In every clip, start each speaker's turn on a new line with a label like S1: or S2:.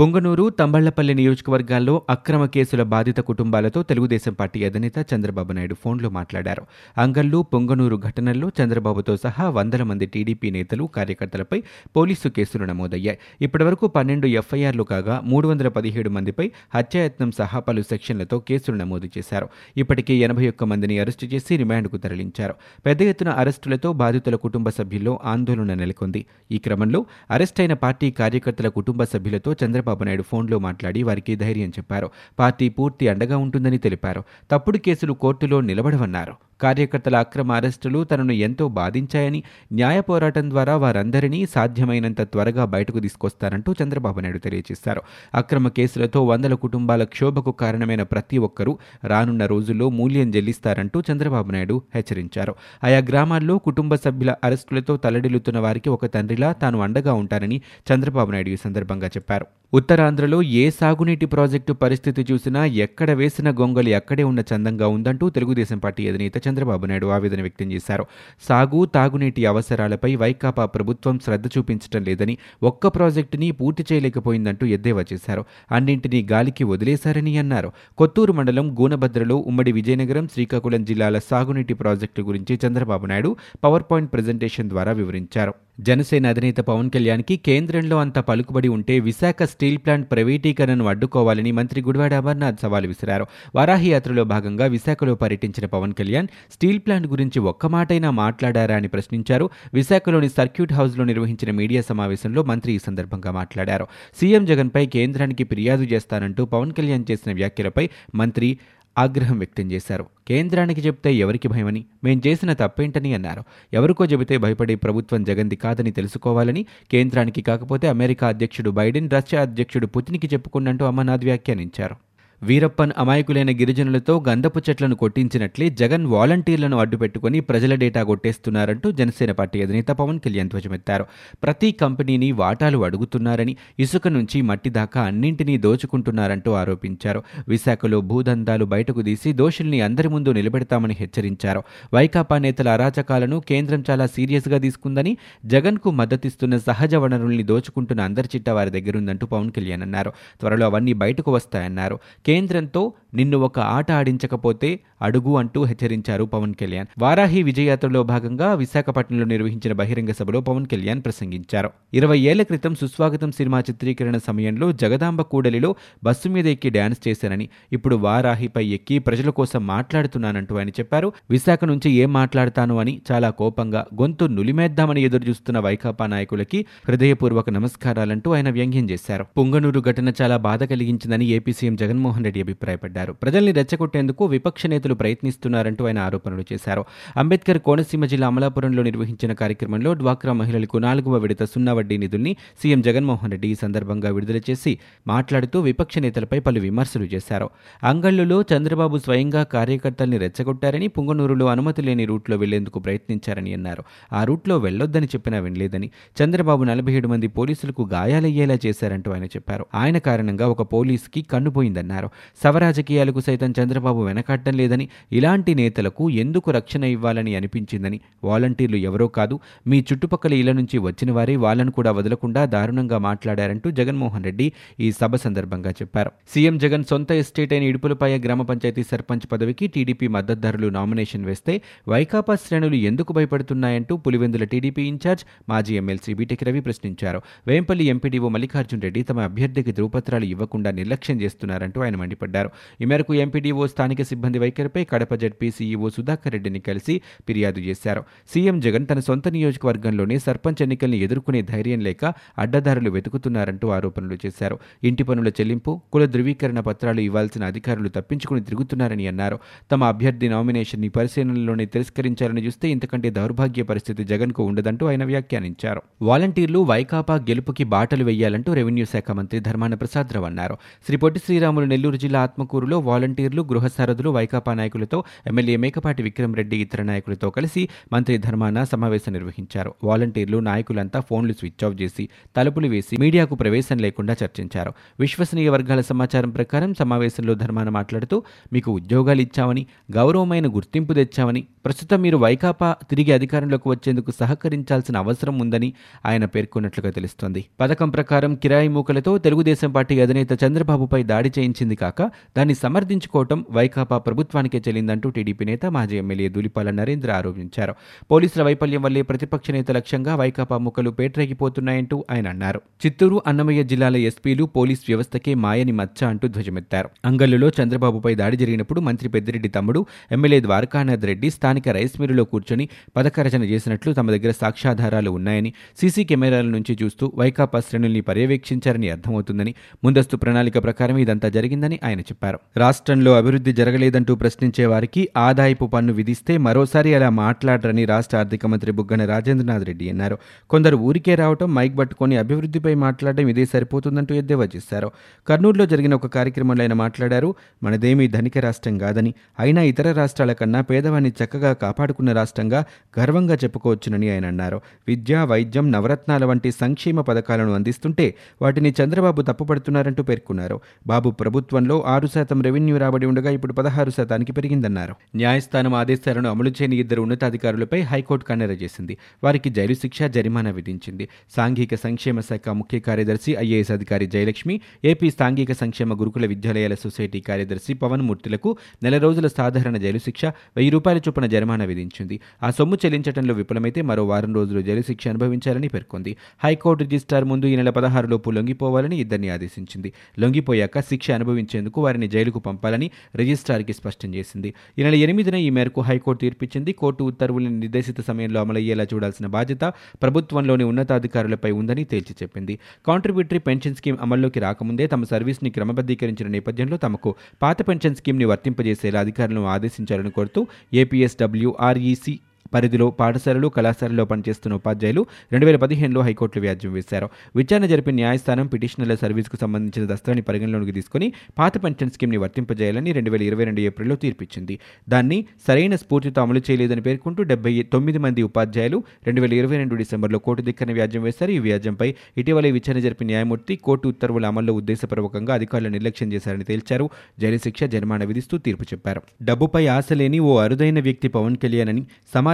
S1: పొంగనూరు తంబళ్ళపల్లి నియోజకవర్గాల్లో అక్రమ కేసుల బాధిత కుటుంబాలతో తెలుగుదేశం పార్టీ అధినేత చంద్రబాబు నాయుడు ఫోన్లో మాట్లాడారు. అంగల్లు పొంగనూరు ఘటనల్లో చంద్రబాబుతో సహా వందల మంది టీడీపీ నేతలు కార్యకర్తలపై పోలీసు కేసులు నమోదయ్యాయి. ఇప్పటివరకు పన్నెండు ఎఫ్ఐఆర్లు కాగా మూడు వందల పదిహేడు మందిపై హత్యాయత్నం సహా పలు సెక్షన్లతో కేసులు నమోదు చేశారు. ఇప్పటికే ఎనభై ఒక్క మందిని అరెస్టు చేసి రిమాండ్కు తరలించారు. పెద్ద ఎత్తున అరెస్టులతో బాధితుల కుటుంబ సభ్యుల్లో ఆందోళన నెలకొంది. ఈ క్రమంలో అరెస్టైన పార్టీ కార్యకర్తల కుటుంబ సభ్యులతో చంద్రబాబు నాయుడు ఫోన్లో మాట్లాడి వారికి ధైర్యం చెప్పారు. పార్టీ పూర్తి అండగా ఉంటుందని తెలిపారు. తప్పుడు కేసులు కోర్టులో నిలబడవన్నారు. కార్యకర్తల అక్రమ అరెస్టులు తనను ఎంతో బాధించాయని న్యాయ పోరాటం ద్వారా వారందరినీ సాధ్యమైనంత త్వరగా బయటకు తీసుకొస్తారంటూ చంద్రబాబు నాయుడు తెలియజేశారు. అక్రమ కేసులతో వందల కుటుంబాల క్షోభకు కారణమైన ప్రతి ఒక్కరూ రానున్న రోజుల్లో మూల్యం చెల్లిస్తారంటూ చంద్రబాబు నాయుడు హెచ్చరించారు. ఆయా గ్రామాల్లో కుటుంబ సభ్యుల అరెస్టులతో తలడిల్లుతున్న వారికి ఒక తండ్రిలా తాను అండగా ఉంటానని చంద్రబాబు నాయుడు ఈ సందర్భంగా చెప్పారు. ఉత్తరాంధ్రలో ఏ సాగునీటి ప్రాజెక్టు పరిస్థితి చూసినా ఎక్కడ వేసిన గొంగలి అక్కడే ఉన్న చందంగా ఉందంటూ తెలుగుదేశం పార్టీ అధినేత చంద్రబాబు నాయుడు ఆవేదన వ్యక్తం చేశారు. సాగు తాగునీటి అవసరాలపై వైకాపా ప్రభుత్వం శ్రద్ధ చూపించడం లేదని ఒక్క ప్రాజెక్టుని పూర్తి చేయలేకపోయిందంటూ ఎద్దేవా చేశారు. అన్నింటినీ గాలికి వదిలేశారని అన్నారు. కొత్తూరు మండలం గూనభద్రలో ఉమ్మడి విజయనగరం శ్రీకాకుళం జిల్లాల సాగునీటి ప్రాజెక్టుల గురించి Chandrababu Naidu power point presentation ద్వారా వివరించారు. జనసేన అధినేత పవన్ కళ్యాణ్కి కేంద్రంలో అంత పలుకుబడి ఉంటే విశాఖ స్టీల్ ప్లాంట్ ప్రైవేటీకరణను అడ్డుకోవాలని మంత్రి గుడివాడ అమర్నాథ్ సవాల్ విసిరారు. వారాహి యాత్రలో భాగంగా విశాఖలో పర్యటించిన పవన్ కళ్యాణ్ స్టీల్ ప్లాంట్ గురించి ఒక్క మాటైనా మాట్లాడారా అని ప్రశ్నించారు. విశాఖలోని సర్క్యూట్ హౌస్లో నిర్వహించిన మీడియా సమావేశంలో మంత్రి ఈ సందర్భంగా మాట్లాడారు. సీఎం జగన్పై కేంద్రానికి ఫిర్యాదు చేస్తానంటూ పవన్ కళ్యాణ్ చేసిన వ్యాఖ్యలపై మంత్రి ఆగ్రహం వ్యక్తం చేశారు. కేంద్రానికి చెబితే ఎవరికి భయమని? మేం చేసిన తప్పేంటని అన్నారు. ఎవరికో చెబితే భయపడే ప్రభుత్వం జగన్ది కాదని తెలుసుకోవాలని కేంద్రానికి కాకపోతే అమెరికా అధ్యక్షుడు బైడెన్ రష్యా అధ్యక్షుడు పుతిన్కి చెప్పుకున్నట్టు అమర్నాథ్ వ్యాఖ్యానించారు. వీరప్పన్ అమాయకులైన గిరిజనులతో గంధపు చెట్లను కొట్టించినట్లే జగన్ వాలంటీర్లను అడ్డుపెట్టుకుని ప్రజల డేటా కొట్టేస్తున్నారంటూ జనసేన పార్టీ అధినేత పవన్ కళ్యాణ్ ధ్వజమెత్తారు. ప్రతి కంపెనీని వాటాలు అడుగుతున్నారని ఇసుక నుంచి మట్టి దాకా అన్నింటినీ దోచుకుంటున్నారంటూ ఆరోపించారు. విశాఖలో భూదందాలు బయటకు తీసి దోషుల్ని అందరి ముందు నిలబెడతామని హెచ్చరించారు. వైకాపా నేతల అరాచకాలను కేంద్రం చాలా సీరియస్గా తీసుకుందని జగన్కు మద్దతిస్తున్న సహజ వనరుల్ని దోచుకుంటున్న అందరి చిట్ట వారి దగ్గరుందంటూ పవన్ కళ్యాణ్ అన్నారు. త్వరలో అవన్నీ బయటకు వస్తాయన్నారు. కేంద్రంతో నిన్ను ఒక ఆట ఆడించకపోతే అడుగు అంటూ హెచ్చరించారు పవన్ కళ్యాణ్. వారాహి విజయయాత్రలో భాగంగా విశాఖపట్నంలో నిర్వహించిన బహిరంగ సభలో పవన్ కళ్యాణ్ ప్రసంగించారు. ఇరవై ఏళ్ళ క్రితం సుస్వాగతం సినిమా చిత్రీకరణ సమయంలో జగదాంబ కూడలిలో బస్సు మీద ఎక్కి డ్యాన్స్ చేశానని ఇప్పుడు వారాహిపై ఎక్కి ప్రజల కోసం మాట్లాడుతున్నానంటూ ఆయన చెప్పారు. విశాఖ నుంచి ఏం మాట్లాడతాను అని చాలా కోపంగా గొంతు నులిమేద్దామని ఎదురుచూస్తున్న వైకాపా నాయకులకి హృదయపూర్వక నమస్కారాలంటూ ఆయన వ్యంగ్యం చేశారు. పుంగనూరు ఘటన చాలా బాధ కలిగించిందని ఏపీ సీఎం జగన్మోహన్ రెడ్డి అభిప్రాయపడ్డారు. ప్రజల్ని రెచ్చగొట్టేందుకు విపక్ష నేతలు ప్రయత్నిస్తున్నారంటూ ఆయన ఆరోపణలు చేశారు. అంబేద్కర్ కోనసీమ జిల్లా అమలాపురంలో నిర్వహించిన కార్యక్రమంలో డ్వాక్రా మహిళలకు నాలుగవ విడత సున్నా వడ్డీ నిధుల్ని సీఎం జగన్మోహన్ రెడ్డి ఈ సందర్భంగా విడుదల చేసి మాట్లాడుతూ విపక్ష నేతలపై పలు విమర్శలు చేశారు. అంగళ్ళులో చంద్రబాబు స్వయంగా కార్యకర్తల్ని రెచ్చగొట్టారని పుంగనూరులో అనుమతి లేని రూట్లో వెళ్ళేందుకు ప్రయత్నించారని అన్నారు. ఆ రూట్లో వెళ్ళొద్దని చెప్పినా వినలేదని చంద్రబాబు నలభై ఏడు మంది పోలీసులకు గాయాలయ్యేలా చేశారంటూ ఆయన చెప్పారు. ఆయన కారణంగా ఒక పోలీసుకి కన్నుపోయిందన్నారు. సవరాజకీయాలకు సైతం చంద్రబాబు వెనకాడటం లేదని ఇలాంటి నేతలకు ఎందుకు రక్షణ ఇవ్వాలని అనిపించిందని వాలంటీర్లు ఎవరో కాదు మీ చుట్టుపక్కల ఇళ్ళ నుంచి వచ్చిన వారే వాళ్ళను కూడా వదలకుండా దారుణంగా మాట్లాడారంటూ జగన్మోహన్ రెడ్డి ఈ సభ సందర్భంగా చెప్పారు. సీఎం జగన్ సొంత ఎస్టేట్ అయిన ఇడుపులపాయ గ్రామ పంచాయతీ సర్పంచ్ పదవికి టీడీపీ మద్దతుదారులు నామినేషన్ వేస్తే వైకాపా శ్రేణులు ఎందుకు భయపడుతున్నాయంటూ పులివెందుల టీడీపీ ఇన్ఛార్జ్ మాజీ ఎమ్మెల్సీ బీటెక్ రవి ప్రశ్నించారు. వేంపల్లి ఎంపీడీఓ మల్లికార్జున్ రెడ్డి తమ అభ్యర్థికి ధృవపత్రాలు ఇవ్వకుండా నిర్లక్ష్యం చేస్తున్నారంటూ ఆయన మండిపడ్డారు. ఈ మేరకు ఎంపీడీఓ స్థానిక సిబ్బంది వైఖరిపై కడప జడ్పీ సీఈఓ సుధాకర్ రెడ్డిని కలిసి ఫిర్యాదు చేశారు. సీఎం జగన్ తన సొంత నియోజకవర్గంలోనే సర్పంచ్ ఎన్నికల్ని ఎదుర్కొనే ధైర్యం లేక అడ్డదారులు వెతుకుతున్నారంటూ ఆరోపణలు చేశారు. ఇంటి పనుల చెల్లింపు కుల ధృవీకరణ పత్రాలు ఇవ్వాల్సిన అధికారులు తప్పించుకుని తిరుగుతున్నారని అన్నారు. తమ అభ్యర్థి నామినేషన్ని పరిశీలనలోనే తిరస్కరించాలని చూస్తే ఇంతకంటే దౌర్భాగ్య పరిస్థితి జగన్కు ఉండదంటూ ఆయన వ్యాఖ్యానించారు. వాలంటీర్లు వైకాపా గెలుపుకి బాటలు వేయాలంటూ రెవెన్యూ శాఖ మంత్రి ధర్మాన ప్రసాదరావు అన్నారు. శ్రీ పొట్టి శ్రీరాములు నెల్లూరు నెల్లూరు జిల్లా ఆత్మకూరులో వాలంటీర్లు గృహ సారథులు వైకాపా నాయకులతో ఎమ్మెల్యే మేకపాటి విక్రమ్ రెడ్డి ఇతర నాయకులతో కలిసి మంత్రి ధర్మాన సమావేశం నిర్వహించారు. వాలంటీర్లు నాయకులంతా ఫోన్లు స్విచ్ ఆఫ్ చేసి తలుపులు వేసి మీడియాకు ప్రవేశం లేకుండా చర్చించారు. విశ్వసనీయ వర్గాల సమాచారం ప్రకారం సమావేశంలో ధర్మాన మాట్లాడుతూ మీకు ఉద్యోగాలు ఇచ్చామని గౌరవమైన గుర్తింపు తెచ్చామని ప్రస్తుతం మీరు వైకాపా తిరిగి అధికారంలోకి వచ్చేందుకు సహకరించాల్సిన అవసరం ఉందని ఆయన పేర్కొన్నట్లుగా తెలుస్తోంది. పథకం ప్రకారం కిరాయి మూకలతో తెలుగుదేశం పార్టీ అధినేత చంద్రబాబుపై దాడి చేయించింది కాక దాన్ని సమర్థించుకోవటం వైకాపా ప్రభుత్వానికే చెల్లిందంటూ టీడీపీ నేత మాజీ ఎమ్మెల్యే దూలిపాల నరేంద్ర ఆరోపించారు. పోలీసుల వైఫల్యం వల్లే ప్రతిపక్ష నేత లక్ష్యంగా వైకాపా ముక్కలు పేటరేగిపోతున్నాయంటూ ఆయన అన్నారు. చిత్తూరు అన్నమయ్య జిల్లాల ఎస్పీలు పోలీస్ వ్యవస్థకే మాయని మచ్చ అంటూ ధ్వజమెత్తారు. అంగల్లులో చంద్రబాబుపై దాడి జరిగినప్పుడు మంత్రి పెద్దిరెడ్డి తమ్ముడు ఎమ్మెల్యే ద్వారకానాథ్ రెడ్డి స్థానిక రైస్ మిల్లులో కూర్చొని పథకరచన చేసినట్లు తమ దగ్గర సాక్ష్యాధారాలు ఉన్నాయని సీసీ కెమెరాల నుంచి చూస్తూ వైకాపా శ్రేణుల్ని పర్యవేక్షించారని అర్థమవుతుందని ముందస్తు ప్రణాళిక ప్రకారం ఇదంతా జరిగిందని ఆయన చెప్పారు. రాష్ట్రంలో అభివృద్ధి జరగలేదంటూ ప్రశ్నించే వారికి ఆదాయపు పన్ను విధిస్తే మరోసారి అలా మాట్లాడరని రాష్ట్ర ఆర్థిక మంత్రి బుగ్గన రాజేంద్రనాథ్ రెడ్డి అన్నారు. కొందరు ఊరికే రావటం మైక్ పట్టుకొని అభివృద్ధిపై మాట్లాడడం ఇదే సరిపోతుందంటూ ఎద్దేవా చేశారు. కర్నూలులో జరిగిన ఒక కార్యక్రమంలో ఆయన మాట్లాడారు మనదేమీ ధనిక రాష్ట్రం కాదని. అయినా ఇతర రాష్ట్రాల కన్నా పేదవాన్ని చక్కగా కాపాడుకున్న రాష్ట్రంగా గర్వంగా చెప్పుకోవచ్చునని ఆయన అన్నారు. విద్య వైద్యం నవరత్నాల వంటి సంక్షేమ పథకాలను అందిస్తుంటే వాటిని చంద్రబాబు తప్పుపడుతున్నారంటూ పేర్కొన్నారు. బాబు ప్రభుత్వంలో ఆరు శాతం రెవెన్యూ రాబడి ఉండగా ఇప్పుడు పదహారు శాతానికి పెరిగిందన్నారు. న్యాయస్థానం ఆదేశాలను అమలు చేయని ఇద్దరు ఉన్నతాధికారులపై హైకోర్టు కన్నెర చేసింది. వారికి జైలు శిక్ష జరిమానా విధించింది. సాంఘిక సంక్షేమ శాఖ ముఖ్య కార్యదర్శి ఐఏఎస్ అధికారి జయలక్ష్మి ఏపీ సాంఘిక సంక్షేమ గురుకుల విద్యాలయాల సొసైటీ కార్యదర్శి పవన్ మూర్తులకు నెల రోజుల సాధారణ జైలు శిక్ష వెయ్యి రూపాయల చొప్పున జరిమానా విధించింది. ఆ సొమ్ము చెల్లించడంలో విఫలమైతే మరో వారం రోజులు జైలు శిక్ష అనుభవించాలని పేర్కొంది. హైకోర్టు రిజిస్టార్ ముందు ఈ నెల పదహారులోపు లొంగిపోవాలని ఇద్దరిని ఆదేశించింది. లొంగిపోయాక శిక్ష అనుభవించేందుకు వారిని జైలుకు పంపాలని రిజిస్ట్రార్కి స్పష్టం చేసింది. ఈ నెల ఎనిమిదిన ఈ మేరకు హైకోర్టు తీర్పిచ్చింది. కోర్టు ఉత్తర్వులను నిర్దేశిత సమయంలో అమలయ్యేలా చూడాల్సిన బాధ్యత ప్రభుత్వంలోని ఉన్నతాధికారులపై ఉందని తేల్చి చెప్పింది. కాంట్రిబ్యూటరీ పెన్షన్ స్కీమ్ అమల్లోకి రాకముందే తమ సర్వీస్ని క్రమబద్ధీకరించిన నేపథ్యంలో తమకు పాత పెన్షన్ స్కీమ్ని వర్తింపజేసేలా అధికారులను ఆదేశించాలని కోరుతూ ఏపీఎస్డబ్ల్యూఆర్ఈసీ పరిధిలో పాఠశాలలు కళాశాలలో పనిచేస్తున్న ఉపాధ్యాయులు రెండు వేల పదిహేనులో హైకోర్టులో వ్యాజ్యం వేశారు. విచారణ జరిపిన న్యాయస్థానం పిటిషనర్ల సర్వీస్కు సంబంధించిన దస్తాన్ని పరిగణలోకి తీసుకుని పాత పెన్షన్ స్కీమ్ని వర్తింపజేయాలని రెండు వేల ఇరవై రెండు ఏప్రిల్లో తీర్పిచ్చింది. దాన్ని సరైన స్ఫూర్తితో అమలు చేయలేదని పేర్కొంటూ డెబ్బై తొమ్మిది మంది ఉపాధ్యాయులు రెండు వేల ఇరవై రెండు డిసెంబర్లో కోర్టు దిక్కన వ్యాజ్యం వేశారు. ఈ వ్యాజ్యంపై ఇటీవలే విచారణ జరిపిన న్యాయమూర్తి కోర్టు ఉత్తర్వుల అమల్లో ఉద్దేశపూర్వకంగా అధికారులు నిర్లక్ష్యం చేశారని తేల్చారు. జైలు శిక్ష జరిమానా విధిస్తూ తీర్పు చెప్పారు. డబ్బుపై ఆశ లేని ఓ అరుదైన వ్యక్తి పవన్ కళ్యాణ్ అని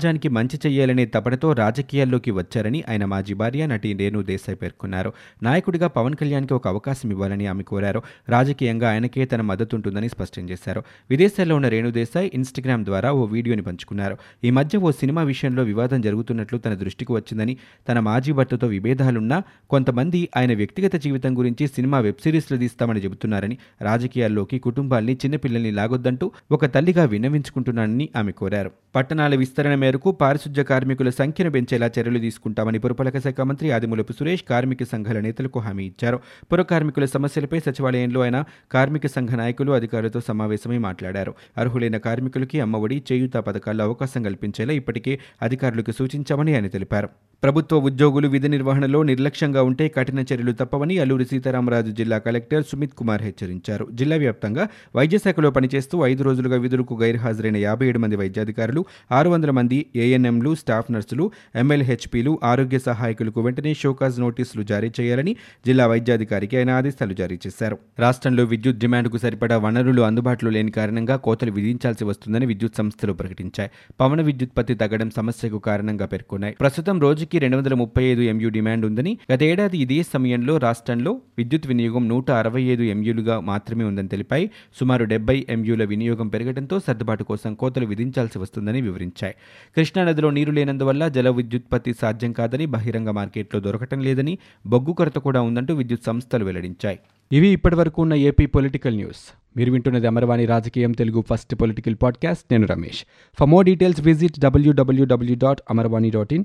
S1: సమాజానికి మంచి చేయాలనే తపనతో రాజకీయాల్లోకి వచ్చారని ఆయన మాజీ భార్య నటి రేణు దేశాయ్ పేర్కొన్నారు. నాయకుడిగా పవన్ కళ్యాణ్కి ఒక అవకాశం ఇవ్వాలని ఆమె కోరారు. రాజకీయంగా ఆయనకే తన మద్దతు ఉంటుందని స్పష్టం చేశారు. విదేశాల్లో ఉన్న రేణు దేశాయ్ ఇన్స్టాగ్రామ్ ద్వారా ఓ వీడియోని పంచుకున్నారు. ఈ మధ్య ఓ సినిమా విషయంలో వివాదం జరుగుతున్నట్లు తన దృష్టికి వచ్చిందని తన మాజీ భర్తతో విభేదాలున్నా కొంతమంది ఆయన వ్యక్తిగత జీవితం గురించి సినిమా వెబ్ సిరీస్లు తీస్తామని చెబుతున్నారని రాజకీయాల్లోకి కుటుంబాల్ని చిన్నపిల్లల్ని లాగొద్దంటూ ఒక తల్లిగా విన్నవించుకుంటున్నానని ఆమె కోరారు. పట్టణాల విస్తరణ మేరకు పారిశుధ్య కార్మికుల సంఖ్యను పెంచేలా చర్యలు తీసుకుంటామని పురపాలక శాఖ మంత్రి ఆదిమూలపు సురేష్ కార్మిక సంఘాల నేతలకు హామీ ఇచ్చారు. పుర కార్మికుల సమస్యలపై సచివాలయంలో ఆయన కార్మిక సంఘ నాయకులు అధికారులతో సమావేశమై మాట్లాడారు. అర్హులైన కార్మికులకి అమ్మఒడి చేయూత పథకాల్లో అవకాశం కల్పించేలా ఇప్పటికే అధికారులకు సూచించామని ఆయన తెలిపారు. ప్రభుత్వ ఉద్యోగులు విధి నిర్వహణలో నిర్లక్ష్యంగా ఉంటే కఠిన చర్యలు తప్పవని అల్లూరి సీతారామరాజు జిల్లా కలెక్టర్ సుమిత్ కుమార్ హెచ్చరించారు. జిల్లా వ్యాప్తంగా వైద్యశాఖలో పనిచేస్తూ ఐదు రోజులుగా విధులకు గైర్హాజరైన యాభై ఏడు మంది వైద్యాధికారులు ఆరు వందల మంది ఏఎన్ఎంలు స్టాఫ్ నర్సులు ఎమ్మెల్హెచ్పీలు ఆరోగ్య సహాయకులకు వెంటనే షోకాజ్ నోటీసులు జారీ చేయాలని జిల్లా వైద్యాధికారికి ఆయన ఆదేశాలు జారీ చేశారు. రాష్ట్రంలో విద్యుత్ డిమాండ్కు సరిపడా వనరులు అందుబాటులో లేని కారణంగా కోతలు విధించాల్సి వస్తుందని విద్యుత్ సంస్థలు ప్రకటించాయి. పవన విద్యుత్పత్తి తగ్గడం సమస్యకు కారణంగా పేర్కొన్నాయి. ప్రస్తుతం రోజుకి రెండు వందల ముప్పై ఐదు ఎంయూ డిమాండ్ ఉందని గతేడాది ఇదే సమయంలో రాష్ట్రంలో విద్యుత్ వినియోగం నూట అరవై ఐదు ఎంయూలుగా మాత్రమే ఉందని తెలిపాయి. సుమారు డెబ్బై ఎంయూల వినియోగం పెరగడంతో సర్దుబాటు కోసం కోతలు విధించాల్సి వస్తుందని వివరించాయి. కృష్ణానదిలో నీరు లేనందువల్ల జల విద్యుత్పత్తి సాధ్యం కాదని బహిరంగ మార్కెట్లో దొరకటం లేదని బొగ్గు కొరత కూడా ఉందంటూ విద్యుత్ సంస్థలు వెల్లడించాయి. ఇవి ఇప్పటివరకు ఉన్న ఏపీ పొలిటికల్ న్యూస్. మీరు వింటున్నది అమరవాణి రాజకీయం తెలుగు ఫస్ట్ పొలిటికల్ పాడ్కాస్ట్. నేను Ramesh. For more details visit WWW dot Amarvani dot in.